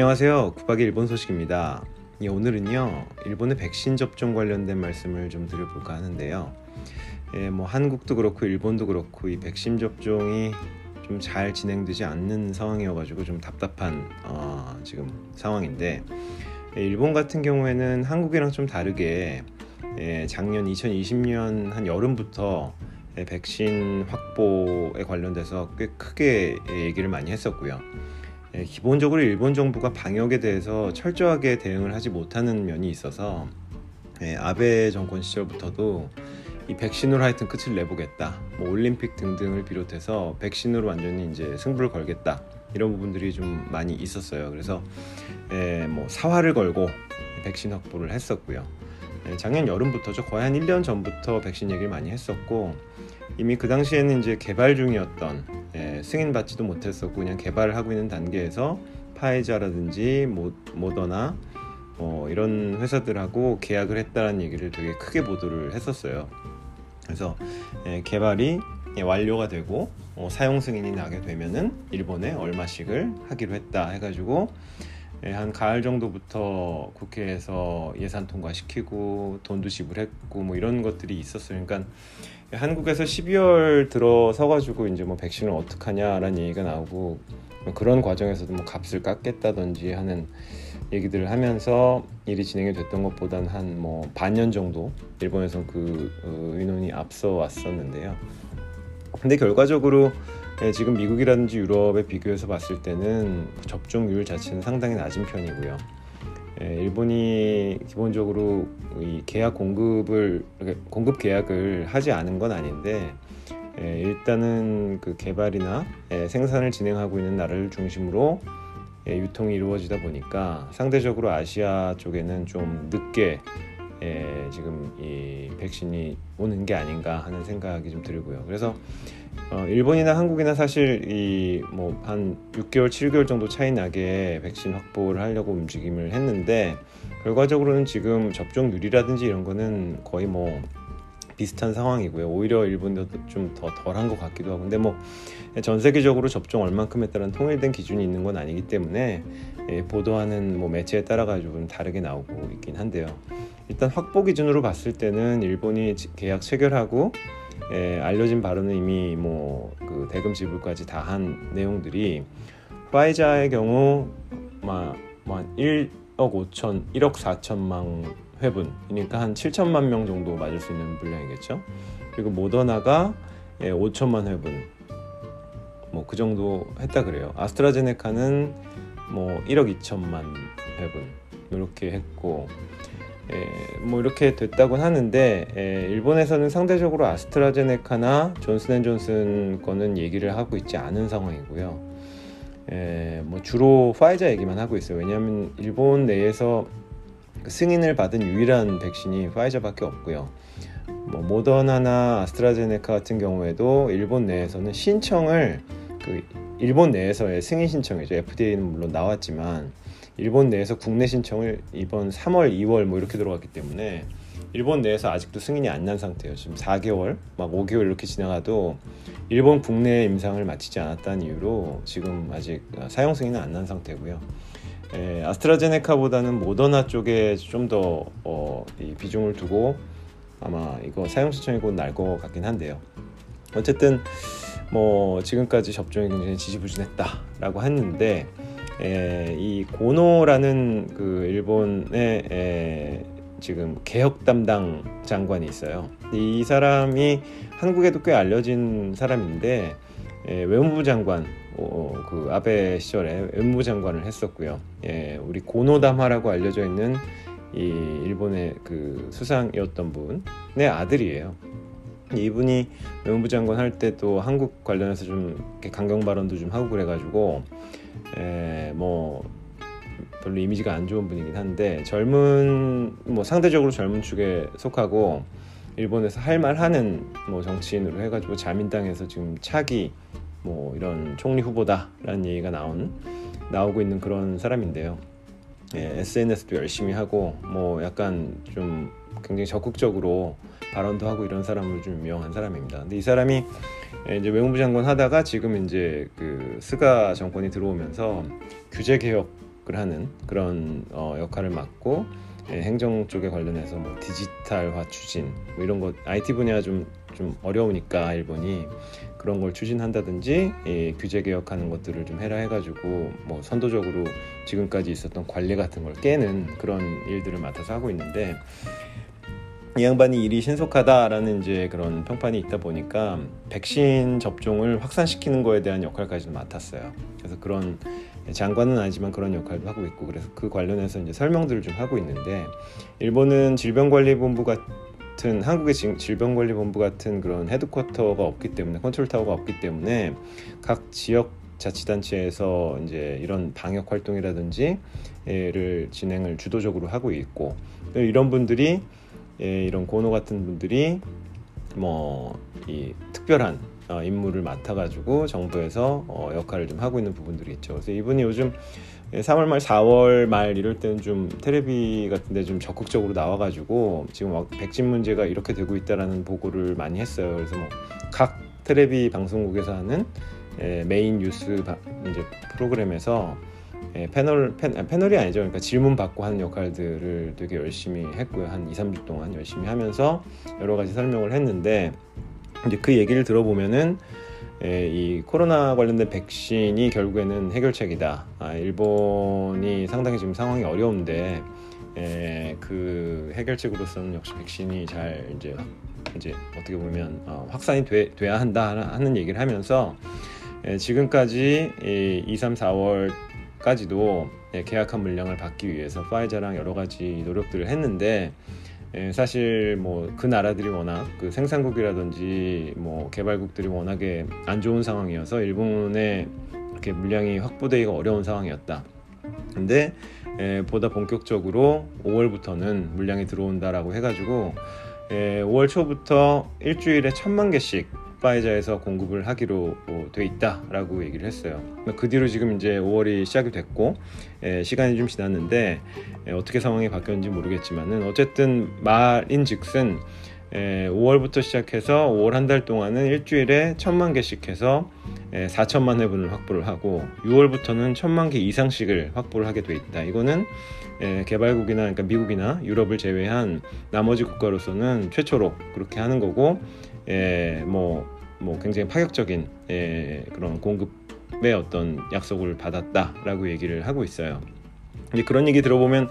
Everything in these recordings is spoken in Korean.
안녕하세요. 구박의 일본 소식입니다. 예, 오늘은요 일본의 백신 접종 관련된 말씀을 좀 드려볼까 하는데요. 예, 뭐 한국도 그렇고 일본도 그렇고 이 백신 접종이 좀 잘 진행되지 않는 상황이어가지고 좀 답답한 어, 지금 상황인데 예, 일본 같은 경우에는 한국이랑 좀 다르게 예, 작년 2020년 한 여름부터 예, 백신 확보에 관련돼서 꽤 크게 얘기를 많이 했었고요. 예, 기본적으로 일본 정부가 방역에 대해서 철저하게 대응을 하지 못하는 면이 있어서 예, 아베 정권 시절부터도 이 백신으로 하여튼 끝을 내보겠다. 뭐 올림픽 등등을 비롯해서 백신으로 완전히 이제 승부를 걸겠다. 이런 부분들이 좀 많이 있었어요. 그래서 예, 뭐 사활을 걸고 백신 확보를 했었고요. 예, 작년 여름부터죠. 거의 한 1년 전부터 백신 얘기를 많이 했었고 이미 그 당시에는 이제 개발 중이었던 예, 승인 받지도 못했었고 그냥 개발을 하고 있는 단계에서 파이자라든지 모, 모더나 어, 이런 회사들하고 계약을 했다는 얘기를 되게 크게 보도를 했었어요. 그래서 예, 개발이 예, 완료가 되고 어, 사용 승인이 나게 되면은 일본에 얼마씩을 하기로 했다 해가지고 예, 한 가을 정도부터 국회에서 예산 통과시키고 돈도 지불했고 뭐 이런 것들이 있었어요. 그러니까 한국에서 12월 들어서 가지고 이제 뭐 백신을 어떻게 하냐라는 얘기가 나오고 뭐 그런 과정에서도 뭐 값을 깎겠다든지 하는 얘기들을 하면서 일이 진행이 됐던 것보다는 한뭐 반년 정도 일본에서 그 어, 의논이 앞서 왔었는데요. 근데 결과적으로 예, 지금 미국이라든지 유럽에 비교해서 봤을 때는 접종률 자체는 상당히 낮은 편이고요. 예, 일본이 기본적으로 이 계약 공급을 공급 계약을 하지 않은 건 아닌데 예, 일단은 그 개발이나 생산을 진행하고 있는 나라를 중심으로 유통이 이루어지다 보니까 상대적으로 아시아 쪽에는 좀 늦게 예, 지금 이 백신이 오는 게 아닌가 하는 생각이 좀 들고요. 그래서 어, 일본이나 한국이나 사실 이 뭐 한 6개월, 7개월 정도 차이 나게 백신 확보를 하려고 움직임을 했는데 결과적으로는 지금 접종률이라든지 이런 거는 거의 뭐 비슷한 상황이고요. 오히려 일본도 좀 더 덜한 것 같기도 하고. 근데 뭐 전 세계적으로 접종 얼만큼에 따른 통일된 기준이 있는 건 아니기 때문에 예, 보도하는 뭐 매체에 따라 가지고 좀 다르게 나오고 있긴 한데요. 일단 확보 기준으로 봤을 때는 일본이 계약 체결하고 예, 알려진 바로는 이미 뭐 그 대금 지불까지 다 한 내용들이 파이자의 경우 막, 막 1억 5천, 1억 4천만 회분, 그러니까 한 7천만 명 정도 맞을 수 있는 분량이겠죠. 그리고 모더나가 예, 5천만 회분, 뭐 그 정도 했다 그래요. 아스트라제네카는 뭐 1억 2천만 회분 이렇게 했고 예, 뭐 이렇게 됐다곤 하는데 예, 일본에서는 상대적으로 아스트라제네카나 존슨앤존슨 거는 얘기를 하고 있지 않은 상황이고요. 예, 뭐 주로 파이자 얘기만 하고 있어요. 왜냐하면 일본 내에서 그 승인을 받은 유일한 백신이 파이자밖에 없고요. 뭐 모더나나 아스트라제네카 같은 경우에도 일본 내에서는 신청을 그 일본 내에서의 승인 신청이죠. FDA는 물론 나왔지만 일본 내에서 국내 신청을 이번 3월, 2월 뭐 이렇게 들어갔기 때문에 일본 내에서 아직도 승인이 안 난 상태예요. 지금 4개월, 막 5개월 이렇게 지나가도 일본 국내 임상을 마치지 않았다는 이유로 지금 아직 사용 승인은 안 난 상태고요. 에, 아스트라제네카보다는 모더나 쪽에 좀더 어, 비중을 두고 아마 이거 사용 신청이 곧 날 것 같긴 한데요. 어쨌든 뭐 지금까지 접종이 굉장히 지지부진했다라고 했는데 에, 이 고노라는 그 일본의 에, 지금 개혁 담당 장관이 있어요. 이 사람이 한국에도 꽤 알려진 사람인데 에, 외무부 장관 어, 그 아베 시절에 외무부 장관을 했었고요. 예, 우리 고노담하라고 알려져 있는 이 일본의 그 수상이었던 분의 아들이에요. 이분이 외무부 장관 할 때도 한국 관련해서 좀 강경 발언도 좀 하고 그래가지고 에, 뭐 별로 이미지가 안 좋은 분이긴 한데 젊은 뭐 상대적으로 젊은 축에 속하고 일본에서 할 말하는 뭐 정치인으로 해가지고 자민당에서 지금 차기 뭐 이런 총리 후보다라는 얘기가 나온 나오고 있는 그런 사람인데요. 예, SNS도 열심히 하고 뭐 약간 좀 굉장히 적극적으로 발언도 하고 이런 사람으로 좀 유명한 사람입니다. 근데 이 사람이 이제 외무부 장관 하다가 지금 이제 그 스가 정권이 들어오면서 규제 개혁을 하는 그런 어, 역할을 맡고 예, 행정 쪽에 관련해서 뭐 디지털화 추진 뭐 이런 거 IT 분야 좀 좀 어려우니까 일본이 그런 걸 추진한다든지 예, 규제 개혁하는 것들을 좀 해라 해가지고 뭐 선도적으로 지금까지 있었던 관리 같은 걸 깨는 그런 일들을 맡아서 하고 있는데 이 양반이 일이 신속하다라는 이제 그런 평판이 있다 보니까 백신 접종을 확산시키는 거에 대한 역할까지도 맡았어요. 그래서 그런 장관은 아니지만 그런 역할도 하고 있고 그래서 그 관련해서 이제 설명들을 좀 하고 있는데 일본은 질병관리본부 같은 한국의 질병관리본부 같은 그런 헤드쿼터가 없기 때문에 컨트롤 타워가 없기 때문에 각 지역 자치단체에서 이제 이런 방역 활동이라든지를 진행을 주도적으로 하고 있고 이런 분들이 예, 이런 고노 같은 분들이 뭐 이 특별한 어, 임무를 맡아가지고 정부에서 어, 역할을 좀 하고 있는 부분들이 있죠. 그래서 이분이 요즘 3월 말, 4월 말 이럴 때는 좀 테레비 같은데 좀 적극적으로 나와가지고 지금 백신 문제가 이렇게 되고 있다라는 보고를 많이 했어요. 그래서 뭐 각 테레비 방송국에서 하는 예, 메인 뉴스 이제 프로그램에서 예, 패널 패, 아, 패널이 아니죠. 그러니까 질문 받고 하는 역할들을 되게 열심히 했고요. 한 2, 3주 동안 열심히 하면서 여러 가지 설명을 했는데 이제 그 얘기를 들어보면은 예, 이 코로나 관련된 백신이 결국에는 해결책이다. 아, 일본이 상당히 지금 상황이 어려운데 예, 그 해결책으로서는 역시 백신이 잘 이제 이제 어떻게 보면 어, 확산이 돼, 돼야 한다 하는 얘기를 하면서 예, 지금까지 이 2, 3, 4월 까지도 예, 계약한 물량을 받기 위해서 파이자랑 여러 가지 노력들을 했는데 예, 사실 뭐 그 나라들이 워낙 그 생산국이라든지 뭐 개발국들이 워낙에 안 좋은 상황이어서 일본에 이렇게 물량이 확보되기가 어려운 상황이었다. 근데 예, 보다 본격적으로 5월부터는 물량이 들어온다라고 해가지고 5월 초부터 일주일에 천만 개씩 파이자에서 공급을 하기로 돼 있다라고 얘기를 했어요. 그 뒤로 지금 이제 5월이 시작이 됐고 에, 시간이 좀 지났는데 에, 어떻게 상황이 바뀌었는지 모르겠지만은 어쨌든 말인즉슨 5월부터 시작해서 5월 한 달 동안은 일주일에 천만 개씩 해서 4천만 회분을 확보를 하고 6월부터는 천만 개 이상씩을 확보를 하게 돼 있다. 이거는 개발국이나 그러니까 미국이나 유럽을 제외한 나머지 국가로서는 최초로 그렇게 하는 거고 예, 뭐, 뭐 굉장히 파격적인 예, 그런 공급의 어떤 약속을 받았다라고 얘기를 하고 있어요. 이제 그런 얘기 들어보면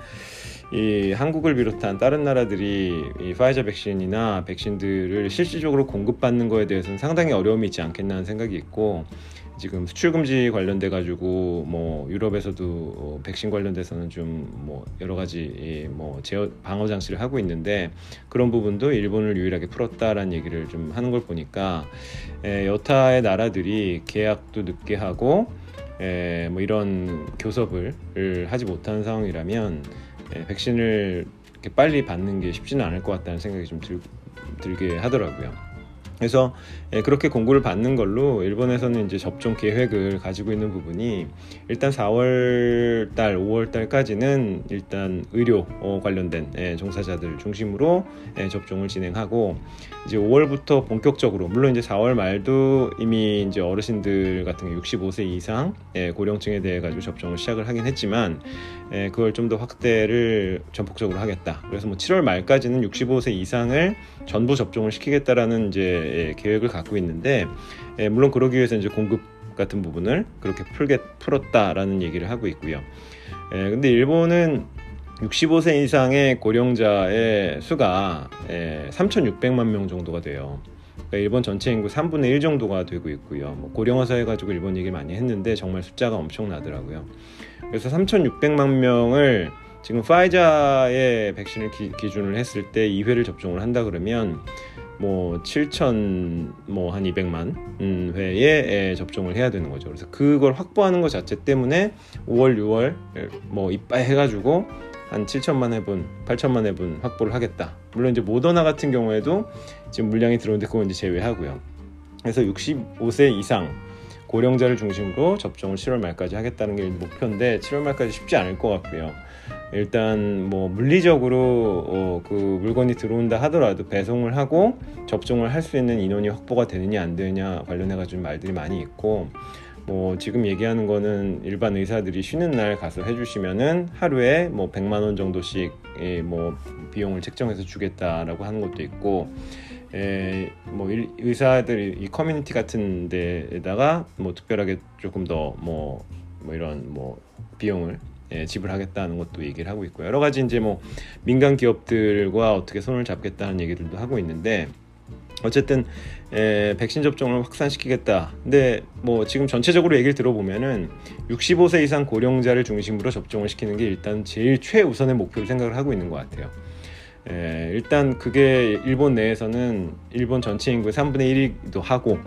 이 한국을 비롯한 다른 나라들이 이 파이자 백신이나 백신들을 실질적으로 공급받는 거에 대해서는 상당히 어려움이 있지 않겠나 하는 생각이 있고 지금 수출 금지 관련돼 가지고 뭐 유럽에서도 어, 백신 관련돼서는 좀 뭐 여러 가지 뭐 제어 방어 장치를 하고 있는데 그런 부분도 일본을 유일하게 풀었다라는 얘기를 좀 하는 걸 보니까 에, 여타의 나라들이 계약도 늦게 하고 에, 뭐 이런 교섭을 하지 못하는 상황이라면 에, 백신을 이렇게 빨리 받는 게 쉽지는 않을 것 같다는 생각이 좀 들, 들게 하더라고요. 그래서 예, 그렇게 공고를 받는 걸로 일본에서는 이제 접종 계획을 가지고 있는 부분이 일단 4월 달, 5월 달까지는 일단 의료 어, 관련된 예, 종사자들 중심으로 예, 접종을 진행하고 이제 5월부터 본격적으로 물론 이제 4월 말도 이미 이제 어르신들 같은 경우 65세 이상 고령층에 대해 가지고 접종을 시작을 하긴 했지만 그걸 좀 더 확대를 전폭적으로 하겠다. 그래서 뭐 7월 말까지는 65세 이상을 전부 접종을 시키겠다라는 이제 예, 계획을 갖고 있는데 예, 물론 그러기 위해서 이제 공급 같은 부분을 그렇게 풀게 풀었다라는 얘기를 하고 있고요. 예, 근데 일본은 65세 이상의 고령자의 수가 예, 3,600만 명 정도가 돼요. 그러니까 일본 전체 인구 3분의 1 정도가 되고 있고요. 뭐 고령화사 해가지고 일본 얘기 많이 했는데 정말 숫자가 엄청나더라고요. 그래서 3,600만 명을 지금 파이자의 백신을 기, 준을 했을 때 2회를 접종을 한다 그러면 뭐 7천 뭐 한 200만 음, 회에 접종을 해야 되는 거죠. 그래서 그걸 확보하는 것 자체 때문에 5월, 6월 뭐 이빠이 해가지고 한 7천만 회분, 8천만 회분 확보를 하겠다. 물론 이제 모더나 같은 경우에도 지금 물량이 들어오는데 그건 이제 제외하고요. 그래서 65세 이상 고령자를 중심으로 접종을 7월 말까지 하겠다는 게 목표인데 7월 말까지 쉽지 않을 것 같고요. 일단 뭐 물리적으로 어, 그 물건이 들어온다 하더라도 배송을 하고 접종을 할 수 있는 인원이 확보가 되느냐 안 되느냐 관련해 가지고 말들이 많이 있고 뭐 지금 얘기하는 거는 일반 의사들이 쉬는 날 가서 해주시면은 하루에 뭐 100만 원 정도씩 예, 뭐 비용을 책정해서 주겠다라고 하는 것도 있고 에, 뭐 일, 의사들이 이 커뮤니티 같은 데에다가 뭐 특별하게 조금 더뭐 뭐 이런 뭐 비용을 예, 지불하겠다는 것도 얘기를 하고 있고 여러 가지 이제 뭐 민간 기업들과 어떻게 손을 잡겠다는 얘기들도 하고 있는데 어쨌든 에, 백신 접종을 확산시키겠다. 근데 뭐 지금 전체적으로 얘기를 들어보면은 65세 이상 고령자를 중심으로 접종을 시키는 게 일단 제일 최우선의 목표로 생각을 하고 있는 것 같아요. 에, 일단 그게 일본 내에서는 일본 전체 인구의 3분의 1이기도 하고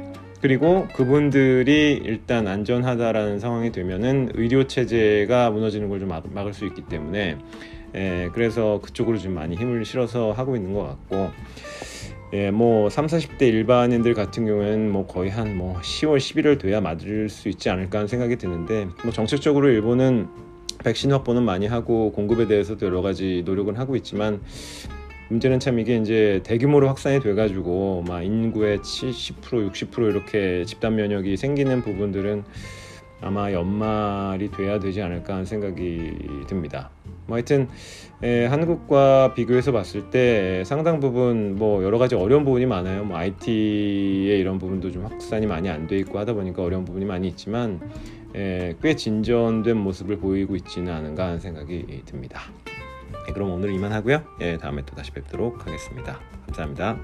그리고 그분들이 일단 안전하다라는 상황이 되면은 의료 체제가 무너지는 걸 좀 막을 수 있기 때문에 에, 그래서 그쪽으로 좀 많이 힘을 실어서 하고 있는 것 같고 예, 뭐 3, 40대 일반인들 같은 경우에는 뭐 거의 한 뭐 10월, 11월 돼야 맞을 수 있지 않을까 하는 생각이 드는데 뭐 정책적으로 일본은 백신 확보는 많이 하고 공급에 대해서도 여러 가지 노력은 하고 있지만 문제는 참 이게 이제 대규모로 확산이 돼가지고 막 인구의 70% 60% 이렇게 집단 면역이 생기는 부분들은 아마 연말이 돼야 되지 않을까 하는 생각이 듭니다. 뭐 하여튼 에, 한국과 비교해서 봤을 때 상당 부분 뭐 여러 가지 어려운 부분이 많아요. 뭐 IT의 이런 부분도 좀 확산이 많이 안 돼 있고 하다 보니까 어려운 부분이 많이 있지만 에, 꽤 진전된 모습을 보이고 있지는 않은가 하는 생각이 듭니다. 네, 그럼 오늘 이만 하고요. 예, 다음에 또 다시 뵙도록 하겠습니다. 감사합니다.